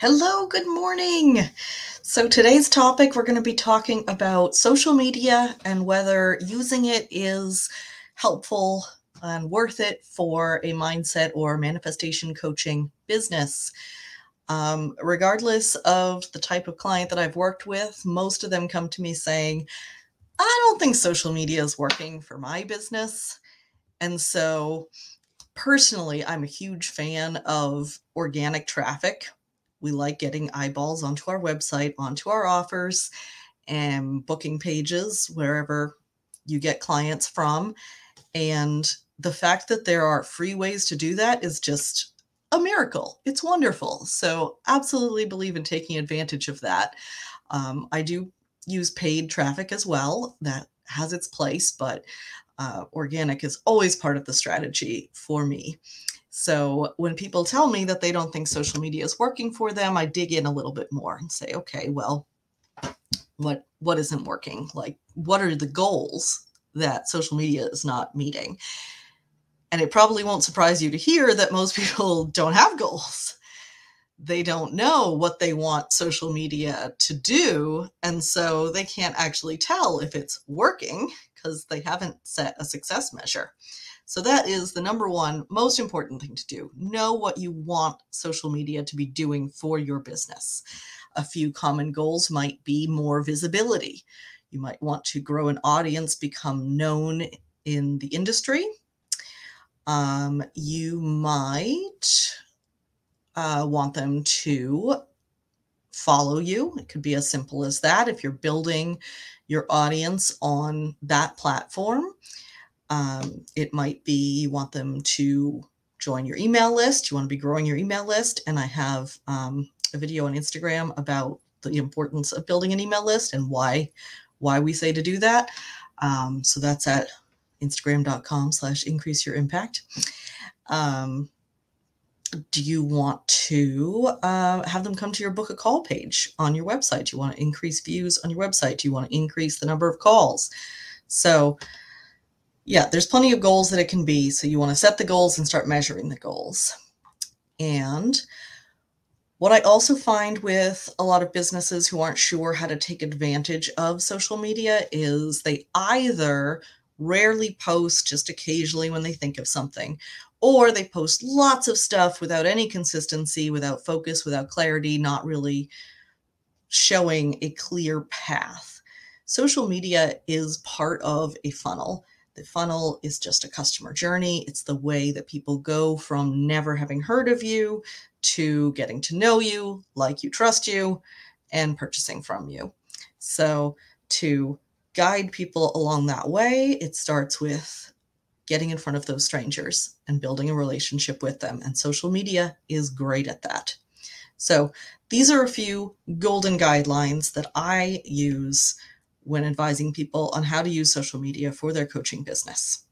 Hello, good morning. So, today's topic we're going to be talking about social media and whether using it is helpful and worth it for a mindset or manifestation coaching business. Um, regardless of the type of client that I've worked with, most of them come to me saying, I don't think social media is working for my business. And so, personally, I'm a huge fan of organic traffic we like getting eyeballs onto our website, onto our offers, and booking pages wherever you get clients from. And the fact that there are free ways to do that is just a miracle. It's wonderful. So, absolutely believe in taking advantage of that. Um, I do use paid traffic as well, that has its place, but uh, organic is always part of the strategy for me. So when people tell me that they don't think social media is working for them, I dig in a little bit more and say, okay, well, what what isn't working? Like what are the goals that social media is not meeting? And it probably won't surprise you to hear that most people don't have goals. They don't know what they want social media to do. And so they can't actually tell if it's working because they haven't set a success measure. So that is the number one most important thing to do. Know what you want social media to be doing for your business. A few common goals might be more visibility. You might want to grow an audience, become known in the industry. Um, you might uh, want them to follow you. It could be as simple as that if you're building your audience on that platform. Um, it might be you want them to join your email list. You want to be growing your email list. And I have um, a video on Instagram about the importance of building an email list and why why we say to do that. Um, so that's at instagram.com slash increase your impact. Um, do you want to uh, have them come to your book a call page on your website? Do you want to increase views on your website? Do you want to increase the number of calls? So yeah, there's plenty of goals that it can be. So you want to set the goals and start measuring the goals. And what I also find with a lot of businesses who aren't sure how to take advantage of social media is they either rarely post just occasionally when they think of something, or they post lots of stuff without any consistency, without focus, without clarity, not really showing a clear path. Social media is part of a funnel. The funnel is just a customer journey. It's the way that people go from never having heard of you to getting to know you, like you, trust you, and purchasing from you. So, to guide people along that way, it starts with getting in front of those strangers and building a relationship with them. And social media is great at that. So, these are a few golden guidelines that I use when advising people on how to use social media for their coaching business.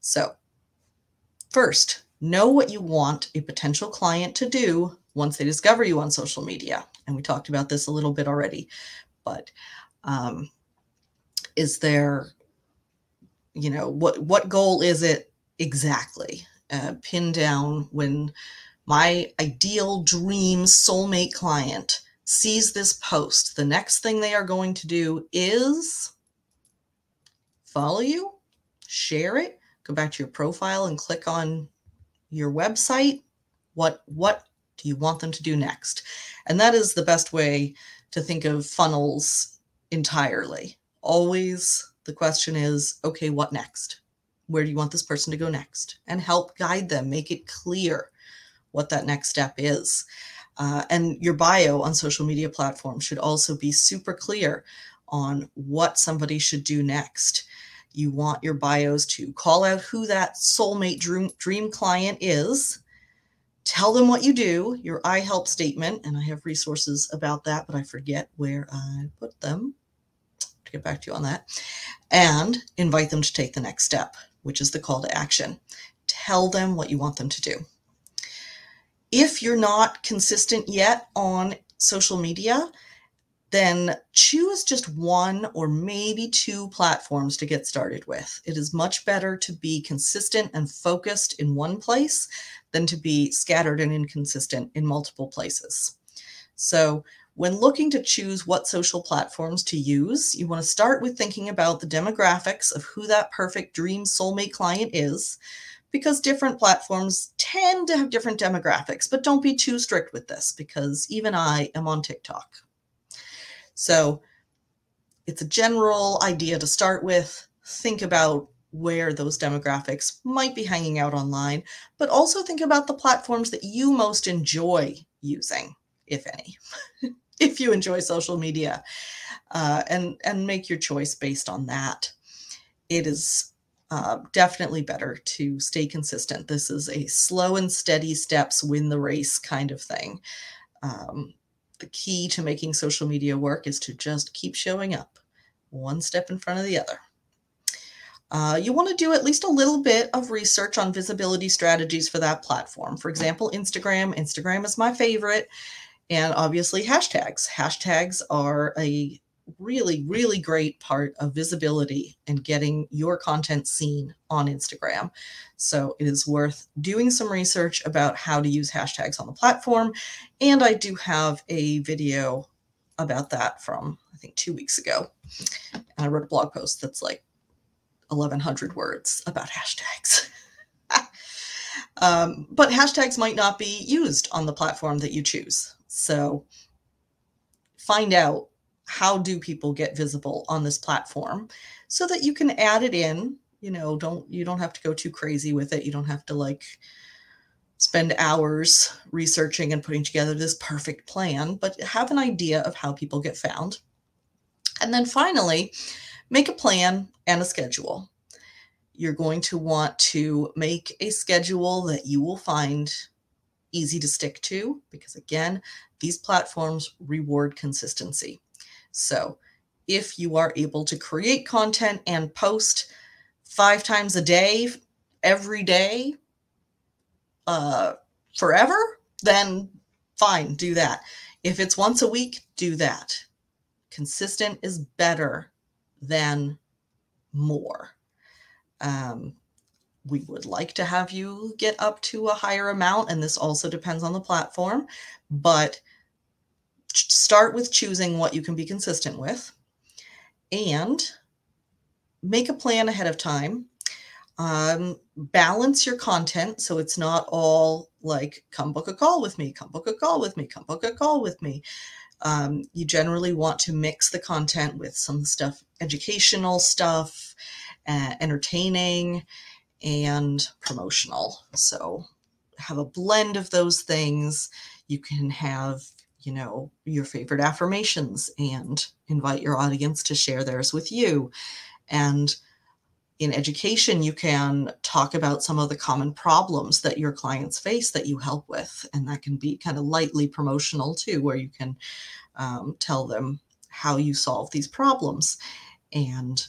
So, first, know what you want a potential client to do once they discover you on social media. And we talked about this a little bit already, but um, is there, you know, what what goal is it exactly? Uh, pin down when my ideal dream soulmate client sees this post, the next thing they are going to do is follow you, share it, go back to your profile and click on your website. What what do you want them to do next? And that is the best way to think of funnels entirely. Always the question is, okay, what next? Where do you want this person to go next? And help guide them, make it clear what that next step is. Uh, and your bio on social media platforms should also be super clear on what somebody should do next. You want your bios to call out who that soulmate dream, dream client is, tell them what you do, your I help statement, and I have resources about that, but I forget where I put them to get back to you on that, and invite them to take the next step, which is the call to action. Tell them what you want them to do if you're not consistent yet on social media, then choose just one or maybe two platforms to get started with. It is much better to be consistent and focused in one place than to be scattered and inconsistent in multiple places. So, when looking to choose what social platforms to use, you want to start with thinking about the demographics of who that perfect dream soulmate client is, because different platforms tend to have different demographics, but don't be too strict with this because even I am on TikTok. So, it's a general idea to start with. Think about where those demographics might be hanging out online, but also think about the platforms that you most enjoy using, if any, if you enjoy social media, uh, and and make your choice based on that. It is uh, definitely better to stay consistent. This is a slow and steady steps win the race kind of thing. Um, the key to making social media work is to just keep showing up, one step in front of the other. Uh, you want to do at least a little bit of research on visibility strategies for that platform. For example, Instagram. Instagram is my favorite. And obviously, hashtags. Hashtags are a really, really great part of visibility and getting your content seen on Instagram. So it is worth doing some research about how to use hashtags on the platform. And I do have a video about that from, I think, two weeks ago. And I wrote a blog post that's like 1100 words about hashtags. um, but hashtags might not be used on the platform that you choose. So find out how do people get visible on this platform so that you can add it in you know don't you don't have to go too crazy with it you don't have to like spend hours researching and putting together this perfect plan but have an idea of how people get found and then finally make a plan and a schedule. You're going to want to make a schedule that you will find easy to stick to because, again, these platforms reward consistency. So, if you are able to create content and post five times a day, every day, uh, forever, then fine, do that. If it's once a week, do that. Consistent is better than more. Um, we would like to have you get up to a higher amount, and this also depends on the platform, but start with choosing what you can be consistent with and make a plan ahead of time. Um, balance your content so it's not all like, come book a call with me, come book a call with me, come book a call with me. Um, you generally want to mix the content with some stuff, educational stuff, uh, entertaining, and promotional. So have a blend of those things. You can have, you know, your favorite affirmations and invite your audience to share theirs with you. And in education, you can talk about some of the common problems that your clients face that you help with. And that can be kind of lightly promotional too, where you can um, tell them how you solve these problems and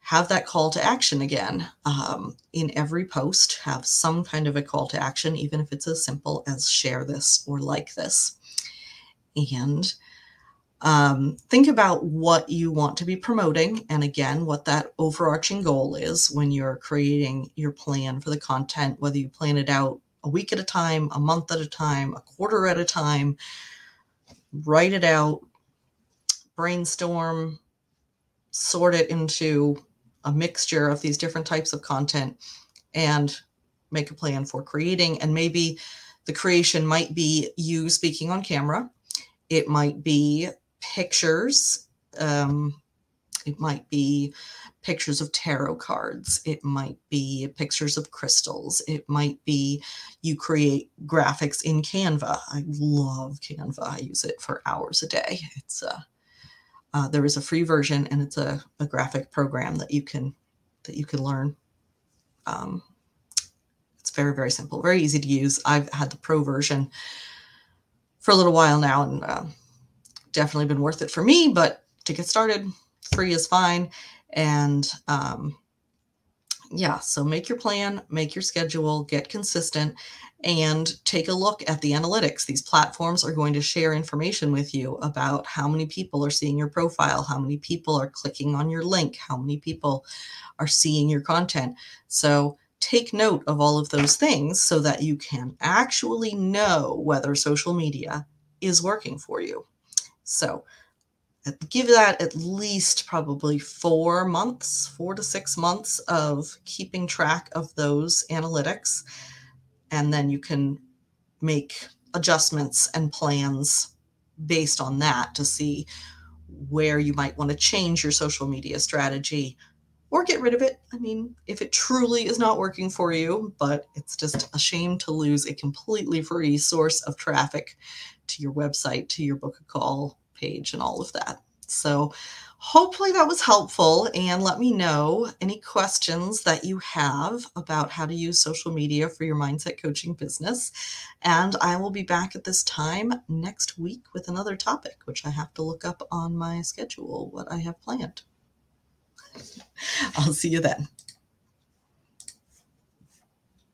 have that call to action again um, in every post have some kind of a call to action even if it's as simple as share this or like this and um, think about what you want to be promoting and again what that overarching goal is when you're creating your plan for the content whether you plan it out a week at a time a month at a time a quarter at a time. Write it out brainstorm sort it into a mixture of these different types of content and make a plan for creating. And maybe the creation might be you speaking on camera it might be pictures. Um, it might be pictures of tarot cards. It might be pictures of crystals. It might be you create graphics in Canva. I love Canva. I use it for hours a day. It's a uh, uh, there is a free version and it's a, a graphic program that you can that you can learn. Um, it's very very simple, very easy to use. I've had the pro version for a little while now and uh, definitely been worth it for me, but to get started, free is fine. And um, yeah, so make your plan, make your schedule, get consistent, and take a look at the analytics. These platforms are going to share information with you about how many people are seeing your profile, how many people are clicking on your link, how many people are seeing your content. So take note of all of those things so that you can actually know whether social media is working for you. So give that at least probably four months, four to six months of keeping track of those analytics. And then you can make adjustments and plans based on that to see where you might want to change your social media strategy or get rid of it. I mean, if it truly is not working for you, but it's just a shame to lose a completely free source of traffic to your website, to your book a call page, and all of that. So, hopefully, that was helpful. And let me know any questions that you have about how to use social media for your mindset coaching business. And I will be back at this time next week with another topic, which I have to look up on my schedule what I have planned. I'll see you then.